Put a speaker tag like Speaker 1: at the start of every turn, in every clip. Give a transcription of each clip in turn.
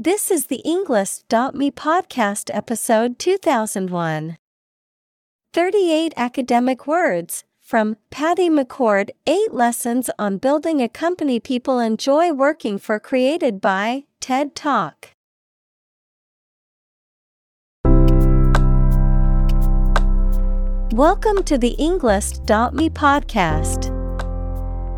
Speaker 1: This is the Englist.me podcast episode 2001. 38 academic words from Patty McCord 8 lessons on building a company people enjoy working for created by TED Talk. Welcome to the Englist.me podcast.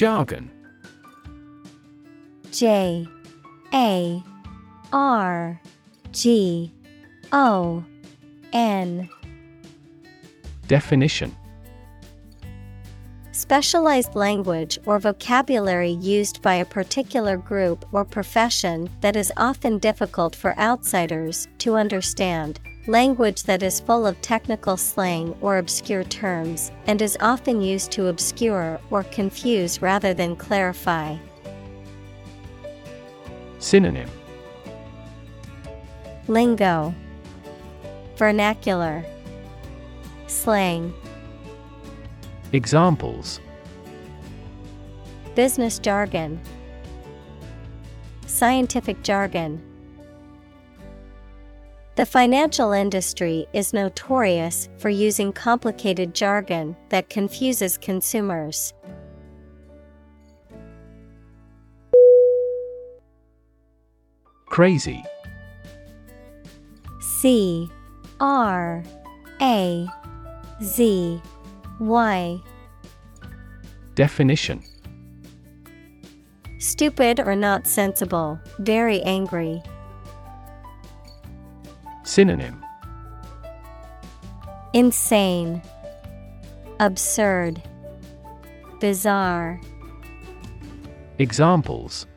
Speaker 2: Jargon.
Speaker 1: J A R G O N.
Speaker 2: Definition.
Speaker 1: Specialized language or vocabulary used by a particular group or profession that is often difficult for outsiders to understand. Language that is full of technical slang or obscure terms and is often used to obscure or confuse rather than clarify.
Speaker 2: Synonym.
Speaker 1: Lingo. Vernacular. Slang.
Speaker 2: Examples.
Speaker 1: Business jargon. Scientific jargon The financial industry is notorious for using complicated jargon that confuses consumers.
Speaker 2: Crazy
Speaker 1: C R A Z Y
Speaker 2: Definition
Speaker 1: Stupid or not sensible, very angry.
Speaker 2: Synonym
Speaker 1: Insane, Absurd, Bizarre,
Speaker 2: Examples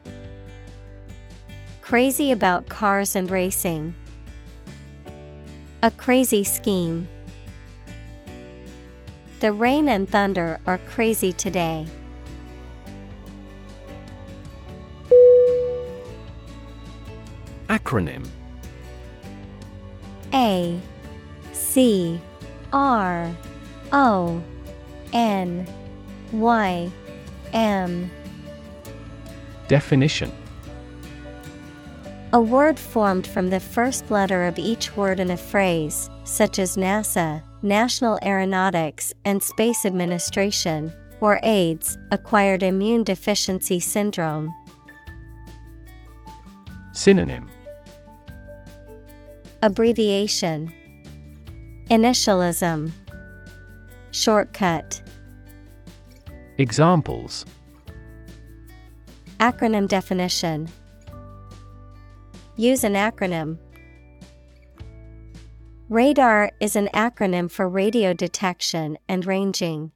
Speaker 1: Crazy about cars and racing. A crazy scheme. The rain and thunder are crazy today.
Speaker 2: Acronym
Speaker 1: A C R O N Y M.
Speaker 2: Definition.
Speaker 1: A word formed from the first letter of each word in a phrase, such as NASA, National Aeronautics and Space Administration, or AIDS, acquired immune deficiency syndrome.
Speaker 2: Synonym
Speaker 1: Abbreviation. Initialism. Shortcut.
Speaker 2: Examples.
Speaker 1: Acronym definition. Use an acronym. Radar is an acronym for radio detection and ranging.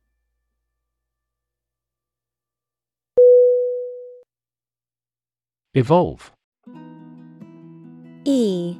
Speaker 2: Evolve.
Speaker 1: E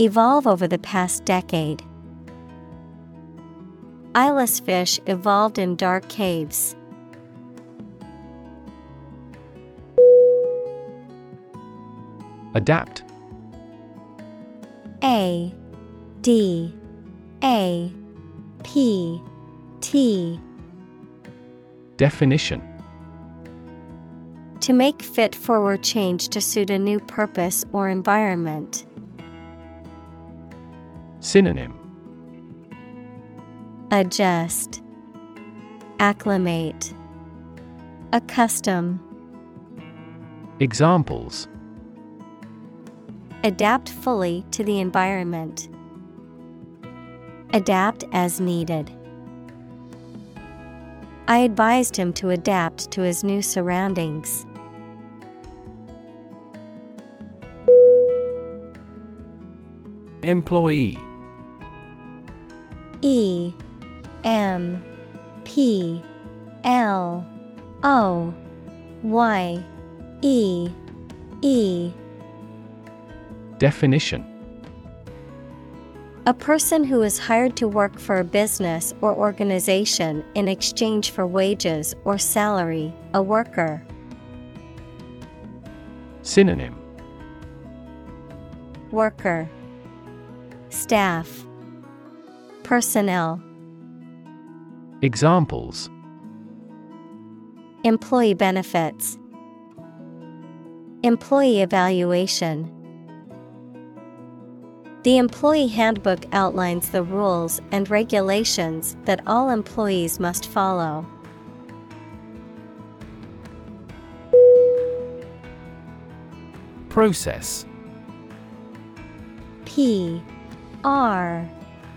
Speaker 1: Evolve over the past decade. Eyeless fish evolved in dark caves.
Speaker 2: Adapt.
Speaker 1: A D A P T
Speaker 2: Definition
Speaker 1: To make fit forward change to suit a new purpose or environment.
Speaker 2: Synonym
Speaker 1: Adjust, Acclimate, Accustom.
Speaker 2: Examples
Speaker 1: Adapt fully to the environment. Adapt as needed. I advised him to adapt to his new surroundings.
Speaker 2: Employee
Speaker 1: E M P L O Y E E.
Speaker 2: Definition.
Speaker 1: A person who is hired to work for a business or organization in exchange for wages or salary, a worker.
Speaker 2: Synonym.
Speaker 1: Worker. Staff Personnel.
Speaker 2: Examples.
Speaker 1: Employee benefits. Employee evaluation. The employee handbook outlines the rules and regulations that all employees must follow.
Speaker 2: Process.
Speaker 1: P R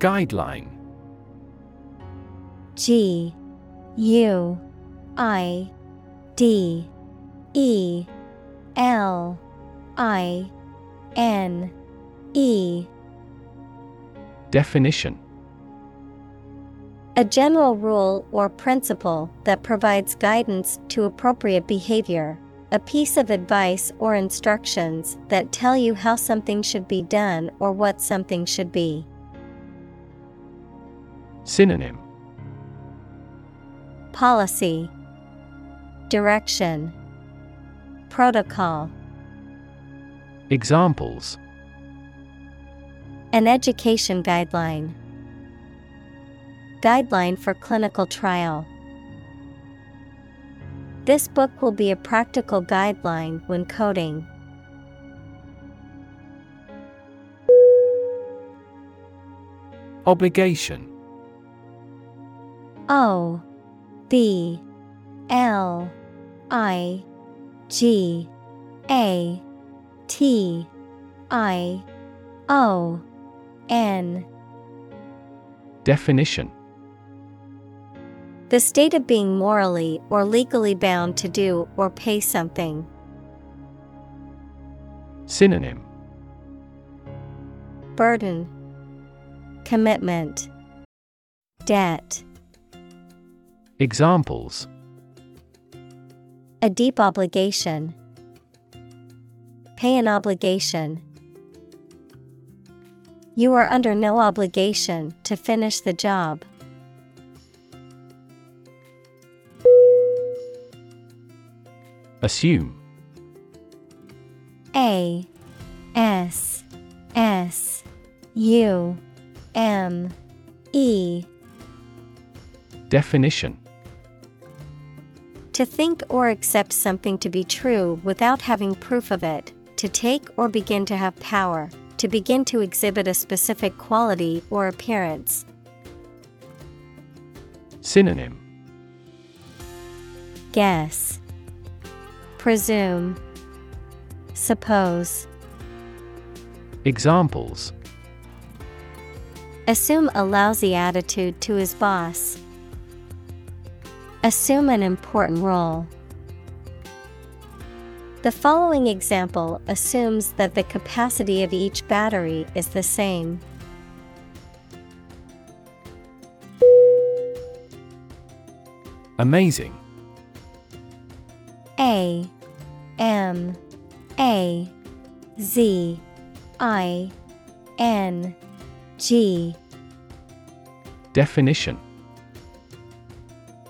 Speaker 2: Guideline
Speaker 1: G U I D E L I N E
Speaker 2: Definition
Speaker 1: A general rule or principle that provides guidance to appropriate behavior. A piece of advice or instructions that tell you how something should be done or what something should be.
Speaker 2: Synonym
Speaker 1: Policy Direction Protocol
Speaker 2: Examples
Speaker 1: An education guideline. Guideline for clinical trial. This book will be a practical guideline when coding.
Speaker 2: Obligation
Speaker 1: O B L I G A T I O N
Speaker 2: Definition.
Speaker 1: The state of being morally or legally bound to do or pay something.
Speaker 2: Synonym.
Speaker 1: Burden. Commitment. Debt
Speaker 2: Examples
Speaker 1: A deep obligation. Pay an obligation. You are under no obligation to finish the job.
Speaker 2: Assume
Speaker 1: A S S U M E
Speaker 2: Definition
Speaker 1: To think or accept something to be true without having proof of it, to take or begin to have power, to begin to exhibit a specific quality or appearance.
Speaker 2: Synonym
Speaker 1: Guess, Presume, Suppose.
Speaker 2: Examples
Speaker 1: Assume a lousy attitude to his boss. Assume an important role. The following example assumes that the capacity of each battery is the same.
Speaker 2: Amazing
Speaker 1: A M A Z I N G
Speaker 2: Definition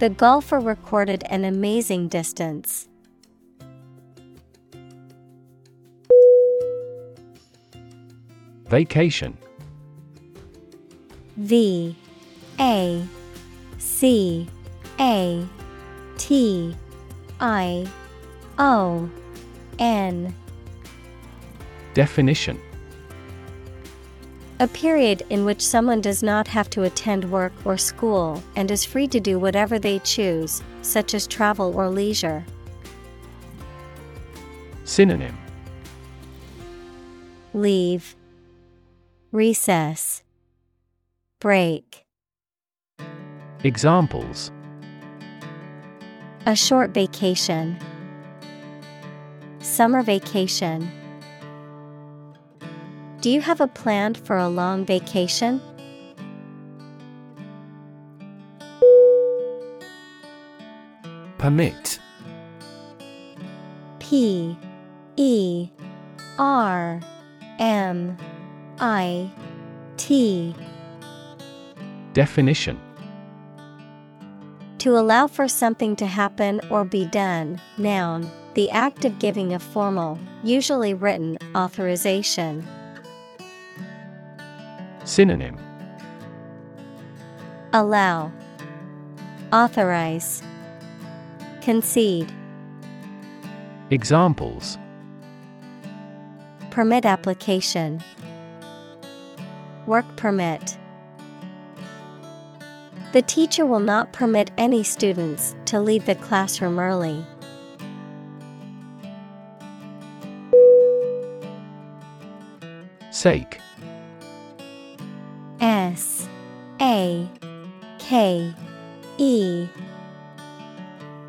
Speaker 1: The golfer recorded an amazing distance.
Speaker 2: Vacation.
Speaker 1: V A C A T I O N.
Speaker 2: Definition
Speaker 1: A period in which someone does not have to attend work or school and is free to do whatever they choose, such as travel or leisure.
Speaker 2: Synonym
Speaker 1: Leave, Recess, Break.
Speaker 2: Examples
Speaker 1: A short vacation, Summer vacation. Do you have a plan for a long vacation?
Speaker 2: Permit.
Speaker 1: P E R M I T.
Speaker 2: Definition.
Speaker 1: To allow for something to happen or be done, noun, the act of giving a formal, usually written, authorization.
Speaker 2: Synonym
Speaker 1: Allow, Authorize, Concede.
Speaker 2: Examples
Speaker 1: Permit application, Work permit. The teacher will not permit any students to leave the classroom early.
Speaker 2: Sake
Speaker 1: K E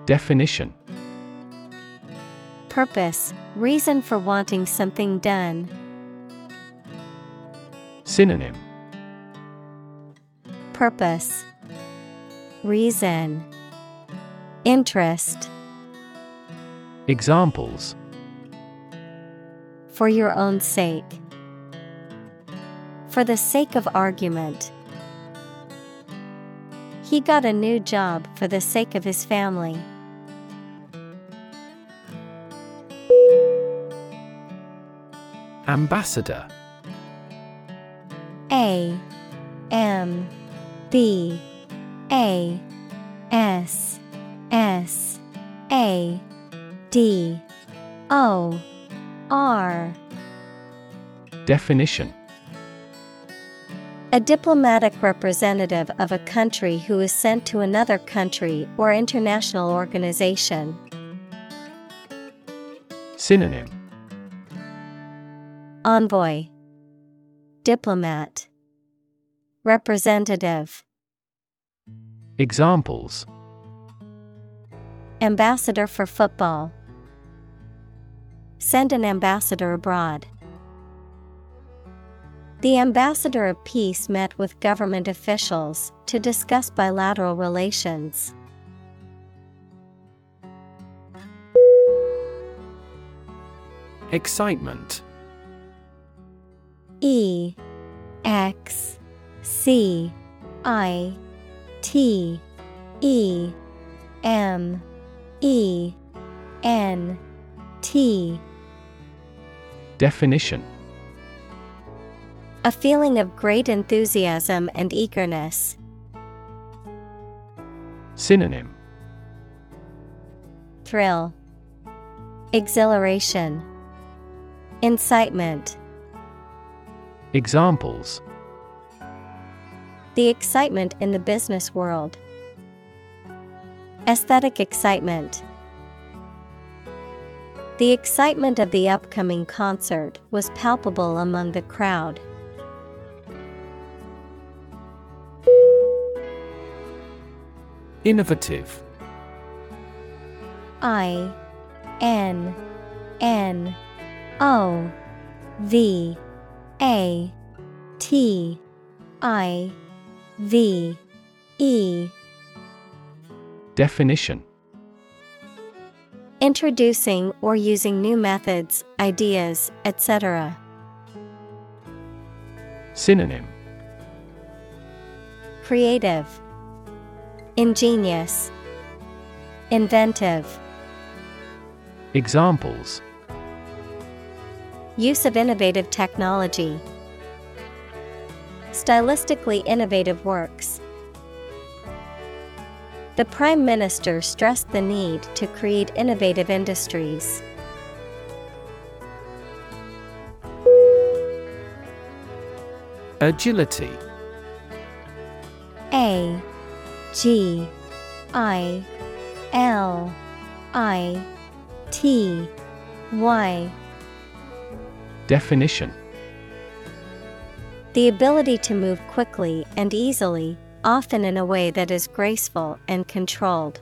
Speaker 2: Definition
Speaker 1: Purpose, reason for wanting something done.
Speaker 2: Synonym
Speaker 1: Purpose, Reason, Interest.
Speaker 2: Examples
Speaker 1: For your own sake. For the sake of argument. He got a new job for the sake of his family.
Speaker 2: Ambassador.
Speaker 1: A M B A S S A D O R.
Speaker 2: Definition
Speaker 1: A diplomatic representative of a country who is sent to another country or international organization.
Speaker 2: Synonym
Speaker 1: Envoy Diplomat Representative
Speaker 2: Examples
Speaker 1: Ambassador for football. Send an ambassador abroad. The ambassador of peace met with government officials to discuss bilateral relations.
Speaker 2: Excitement.
Speaker 1: E X C I T E M E N T.
Speaker 2: Definition
Speaker 1: A feeling of great enthusiasm and eagerness.
Speaker 2: Synonym
Speaker 1: Thrill, Exhilaration, Incitement.
Speaker 2: Examples
Speaker 1: The excitement in the business world. Aesthetic excitement. The excitement of the upcoming concert was palpable among the crowd.
Speaker 2: Innovative.
Speaker 1: I N N O V A T I V E.
Speaker 2: Definition.
Speaker 1: Introducing or using new methods, ideas, etc.
Speaker 2: Synonym.
Speaker 1: Creative, Ingenious, Inventive.
Speaker 2: Examples
Speaker 1: Use of innovative technology. Stylistically innovative works. The Prime Minister stressed the need to create innovative industries.
Speaker 2: Agility
Speaker 1: G I L I T Y.
Speaker 2: Definition.
Speaker 1: The ability to move quickly and easily, often in a way that is graceful and controlled.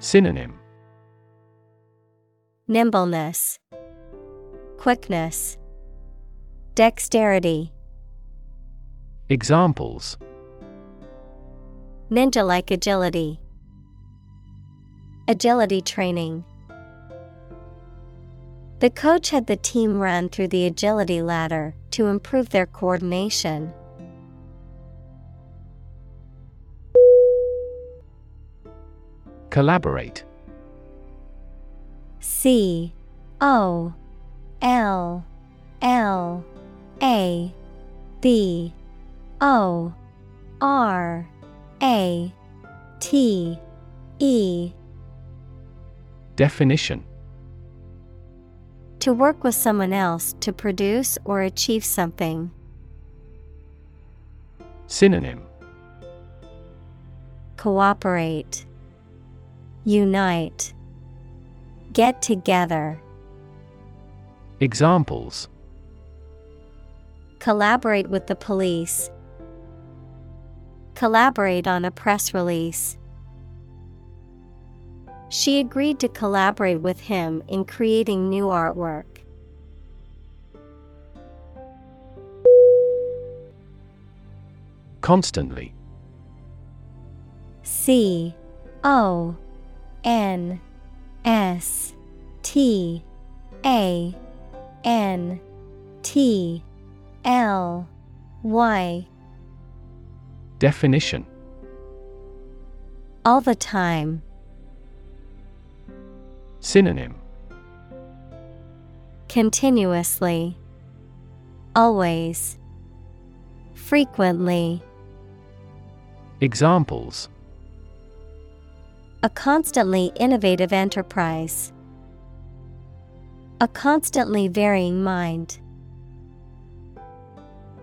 Speaker 2: Synonym.
Speaker 1: Nimbleness, Quickness, Dexterity.
Speaker 2: Examples
Speaker 1: Ninja like agility. Agility training. The coach had the team run through the agility ladder to improve their coordination.
Speaker 2: Collaborate
Speaker 1: C O L L A B O R A T E
Speaker 2: Definition
Speaker 1: To work with someone else to produce or achieve something.
Speaker 2: Synonym
Speaker 1: Cooperate, Unite, Get together.
Speaker 2: Examples
Speaker 1: Collaborate with the police. Collaborate on a press release. She agreed to collaborate with him in creating new artwork.
Speaker 2: Constantly
Speaker 1: C O N S T A N T L Y
Speaker 2: Definition
Speaker 1: All the time.
Speaker 2: Synonym
Speaker 1: Continuously. Always. Frequently.
Speaker 2: Examples
Speaker 1: A constantly innovative enterprise. A constantly varying mind.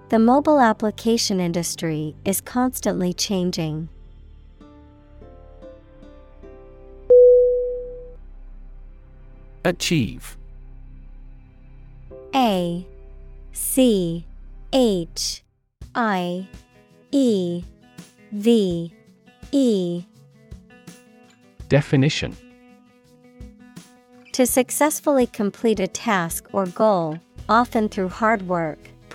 Speaker 1: The mobile application industry is constantly changing.
Speaker 2: Achieve.
Speaker 1: A C H I E V E.
Speaker 2: Definition.
Speaker 1: To successfully complete a task or goal, often through hard work,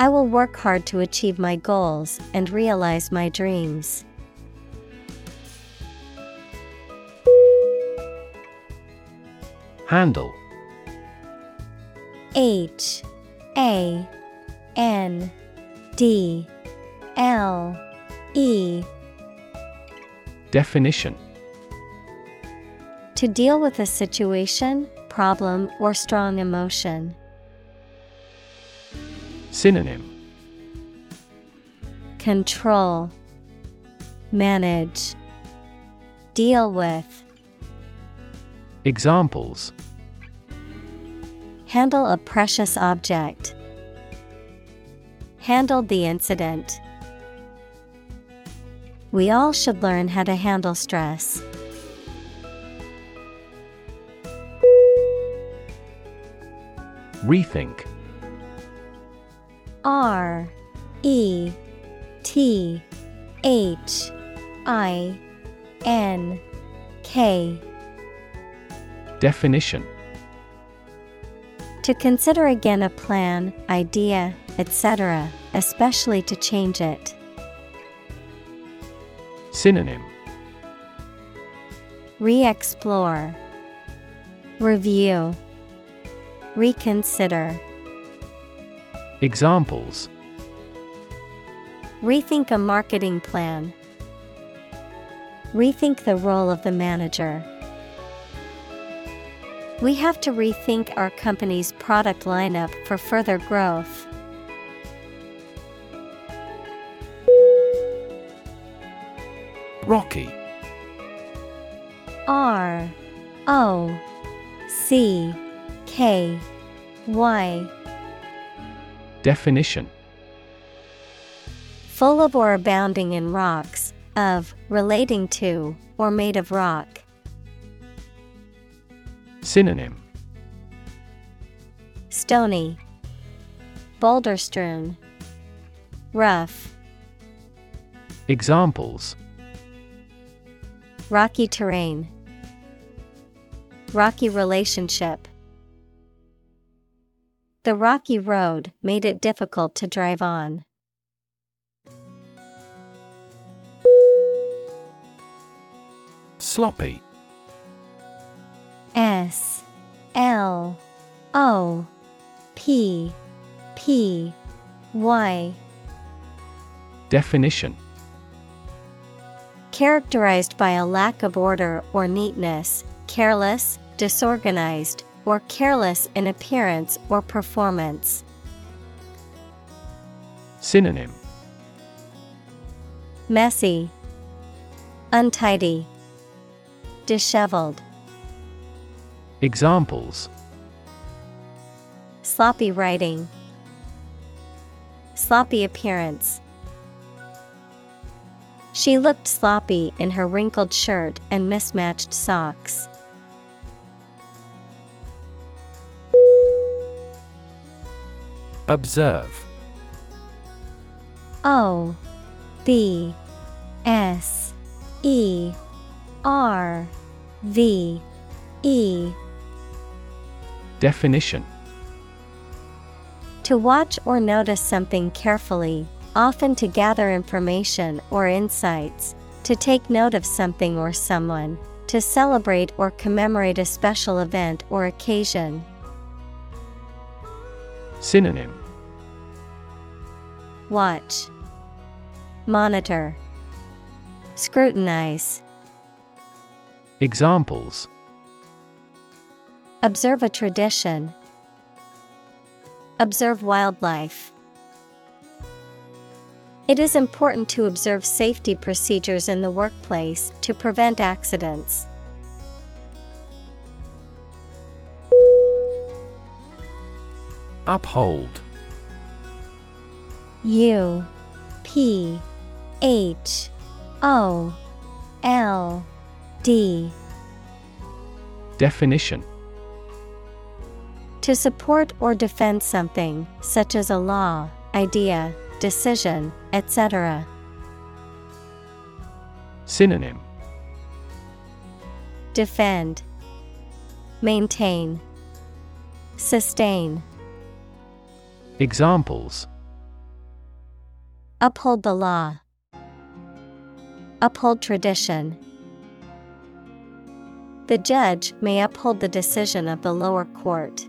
Speaker 1: I will work hard to achieve my goals and realize my dreams.
Speaker 2: Handle
Speaker 1: H A N D L E
Speaker 2: Definition
Speaker 1: To deal with a situation, problem, or strong emotion.
Speaker 2: Synonym
Speaker 1: Control, Manage, Deal with.
Speaker 2: Examples
Speaker 1: Handle a precious object. Handled the incident. We all should learn how to handle stress.
Speaker 2: Rethink
Speaker 1: R E T H I N K
Speaker 2: Definition
Speaker 1: To consider again a plan, idea, etc., especially to change it.
Speaker 2: Synonym
Speaker 1: Re explore, Review, Reconsider.
Speaker 2: Examples
Speaker 1: Rethink a marketing plan. Rethink the role of the manager. We have to rethink our company's product lineup for further growth.
Speaker 2: Rocky
Speaker 1: R O C K Y
Speaker 2: Definition.
Speaker 1: Full of or abounding in rocks, of, relating to, or made of rock.
Speaker 2: Synonym.
Speaker 1: Stony, boulder strewn, rough,
Speaker 2: Examples.
Speaker 1: Rocky terrain, rocky relationship. The rocky road made it difficult to drive on.
Speaker 2: Sloppy.
Speaker 1: S L O P P Y.
Speaker 2: Definition.
Speaker 1: Characterized by a lack of order or neatness, careless, disorganized, or careless in appearance or performance.
Speaker 2: Synonym
Speaker 1: Messy, untidy, disheveled,
Speaker 2: Examples
Speaker 1: sloppy writing, sloppy appearance. She looked sloppy in her wrinkled shirt and mismatched socks.
Speaker 2: Observe.
Speaker 1: O B S E R V E.
Speaker 2: Definition.
Speaker 1: To watch or notice something carefully, often to gather information or insights, to take note of something or someone, to celebrate or commemorate a special event or occasion.
Speaker 2: Synonym
Speaker 1: Watch, Monitor, Scrutinize.
Speaker 2: Examples
Speaker 1: Observe a tradition. Observe wildlife. It is important to observe safety procedures in the workplace to prevent accidents.
Speaker 2: Uphold
Speaker 1: U P H O L D
Speaker 2: Definition.
Speaker 1: To support or defend something, such as a law, idea, decision, etc.
Speaker 2: Synonym.
Speaker 1: Defend, Maintain, Sustain.
Speaker 2: Examples
Speaker 1: Uphold the law. Uphold tradition. The judge may uphold the decision of the lower court.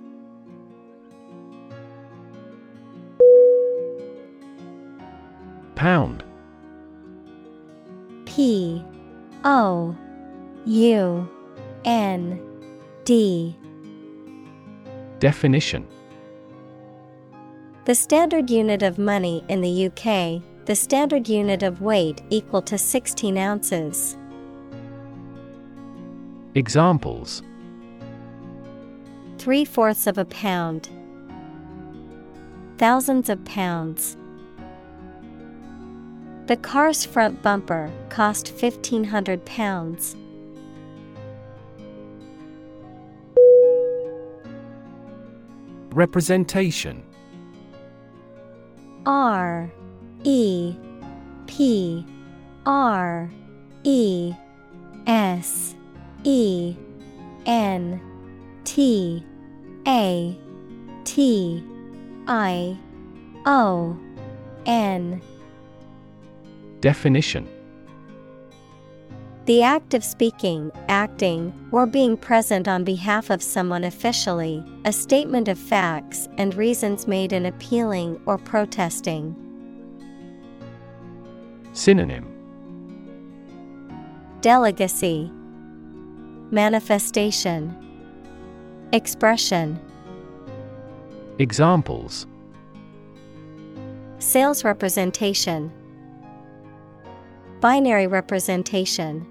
Speaker 2: Pound.
Speaker 1: P. O. U. N. D.
Speaker 2: Definition
Speaker 1: The standard unit of money in the UK, the standard unit of weight equal to 16 ounces.
Speaker 2: Examples
Speaker 1: Three fourths of a pound. Thousands of pounds. The car's front bumper cost fifteen hundred pounds.
Speaker 3: Representation
Speaker 1: R E P R E S E N T A T I O N.
Speaker 2: Definition
Speaker 1: The act of speaking, acting, or being present on behalf of someone officially, a statement of facts and reasons made in appealing or protesting.
Speaker 2: Synonym.
Speaker 1: Delegacy Manifestation. Expression.
Speaker 2: Examples.
Speaker 1: Sales representation Binary representation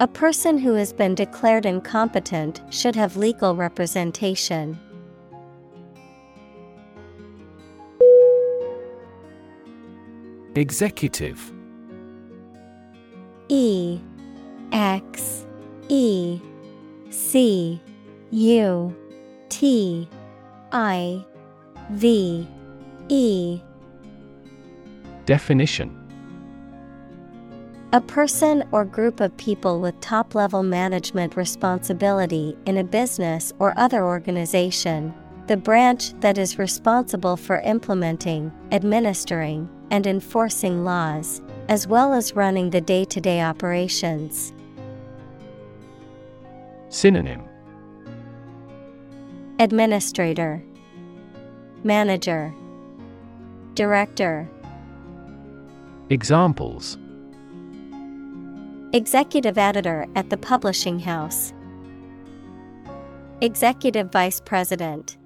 Speaker 1: A person who has been declared incompetent should have legal representation.
Speaker 3: Executive
Speaker 2: Definition.
Speaker 1: A person or group of people with top level management responsibility in a business or other organization, the branch that is responsible for implementing, administering, and enforcing laws, as well as running the day to day operations.
Speaker 2: Synonym.
Speaker 1: Administrator, Manager, Director,
Speaker 2: Examples
Speaker 1: Executive Editor at the Publishing House, Executive Vice President.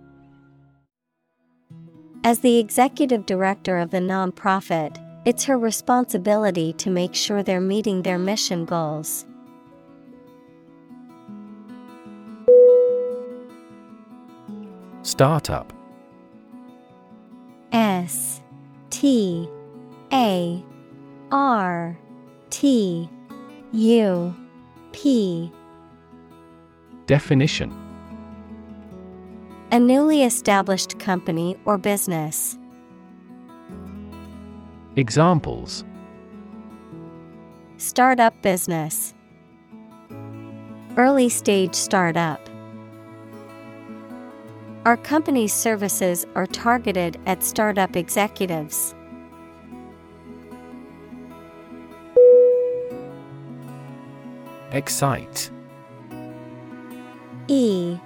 Speaker 1: As the executive director of the nonprofit, it's her responsibility to make sure they're meeting their mission goals.
Speaker 3: Startup
Speaker 1: S T A R T U P
Speaker 2: Definition
Speaker 1: A newly established company or business.
Speaker 2: Examples
Speaker 1: Startup business. Early stage startup. Our company's services are targeted at startup executives.
Speaker 3: Excite.
Speaker 1: E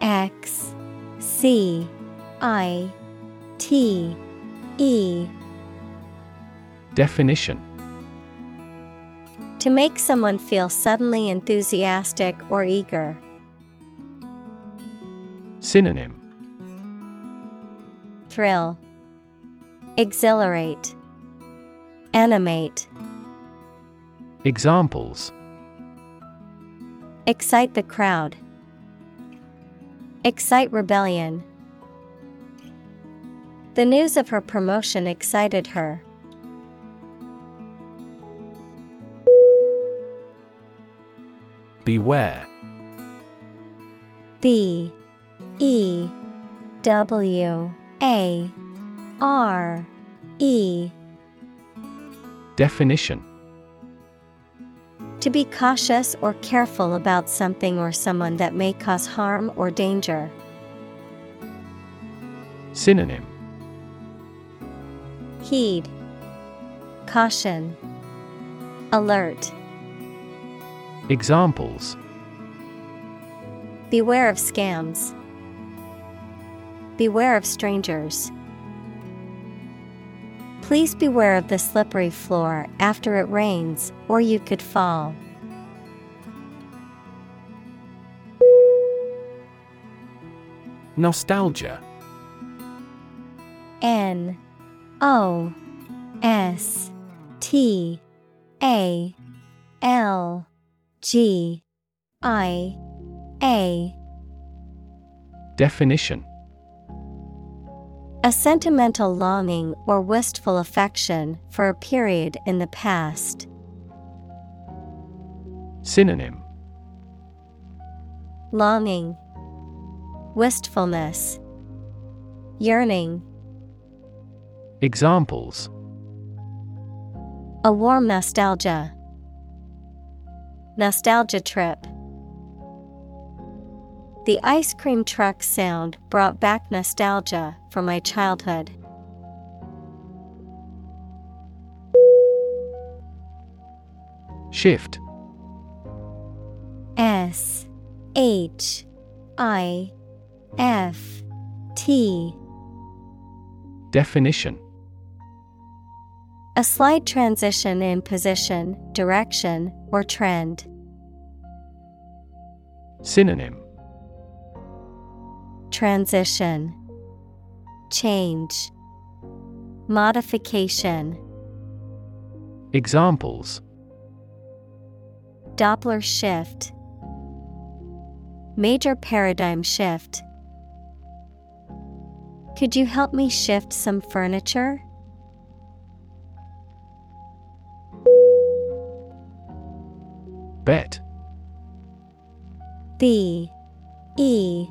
Speaker 1: X C I T E.
Speaker 2: Definition.
Speaker 1: To make someone feel suddenly enthusiastic or eager.
Speaker 2: Synonym.
Speaker 1: Thrill, Exhilarate, Animate,
Speaker 2: Examples
Speaker 1: Excite the crowd, Excite rebellion. The news of her promotion excited her.
Speaker 3: Beware
Speaker 1: B E W A R E
Speaker 2: Definition
Speaker 1: To be cautious or careful about something or someone that may cause harm or danger.
Speaker 2: Synonym
Speaker 1: Heed, Caution, Alert.
Speaker 2: Examples
Speaker 1: Beware of scams. Beware of strangers. Please beware of the slippery floor after it rains, or you could fall.
Speaker 2: Nostalgia.
Speaker 1: N O S T A L G I A.
Speaker 2: Definition
Speaker 1: A sentimental longing or wistful affection for a period in the past.
Speaker 2: Synonym
Speaker 1: Longing, Wistfulness, Yearning.
Speaker 2: Examples
Speaker 1: A warm nostalgia. Nostalgia trip. The ice cream truck sound brought back nostalgia for my childhood.
Speaker 2: Shift
Speaker 1: S H I F T
Speaker 2: Definition
Speaker 1: A slight transition in position, direction, or trend.
Speaker 2: Synonym
Speaker 1: Transition Change Modification
Speaker 2: Examples
Speaker 1: Doppler shift Major paradigm shift. Could you help me shift some furniture?
Speaker 2: Bet
Speaker 1: B E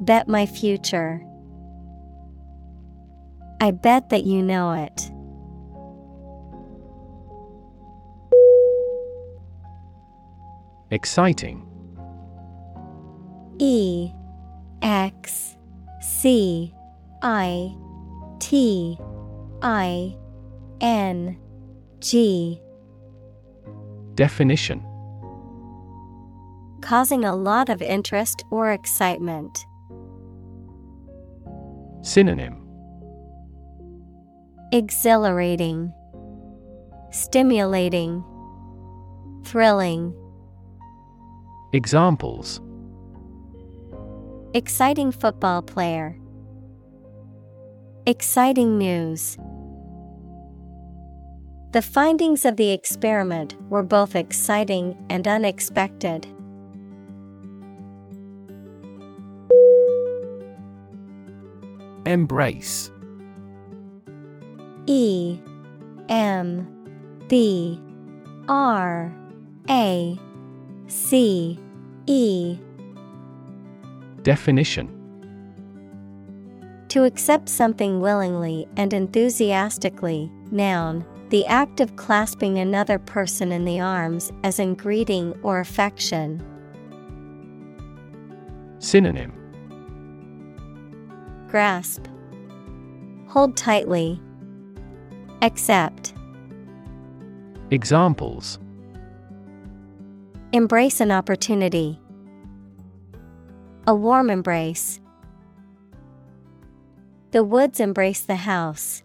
Speaker 1: Bet my future. I bet that you know it.
Speaker 2: Exciting
Speaker 1: E X C I T I N G
Speaker 2: Definition
Speaker 1: Causing a lot of interest or excitement.
Speaker 2: Synonym
Speaker 1: Exhilarating, Stimulating, Thrilling.
Speaker 2: Examples
Speaker 1: Exciting football player. Exciting news. The findings of the experiment were both exciting and unexpected.
Speaker 2: Embrace.
Speaker 1: E M B R A C E.
Speaker 2: Definition.
Speaker 1: To accept something willingly and enthusiastically, noun, the act of clasping another person in the arms as in greeting or affection.
Speaker 2: Synonym
Speaker 1: Grasp, Hold tightly, Accept,
Speaker 2: Examples
Speaker 1: Embrace an opportunity. A warm embrace. The woods embrace the house.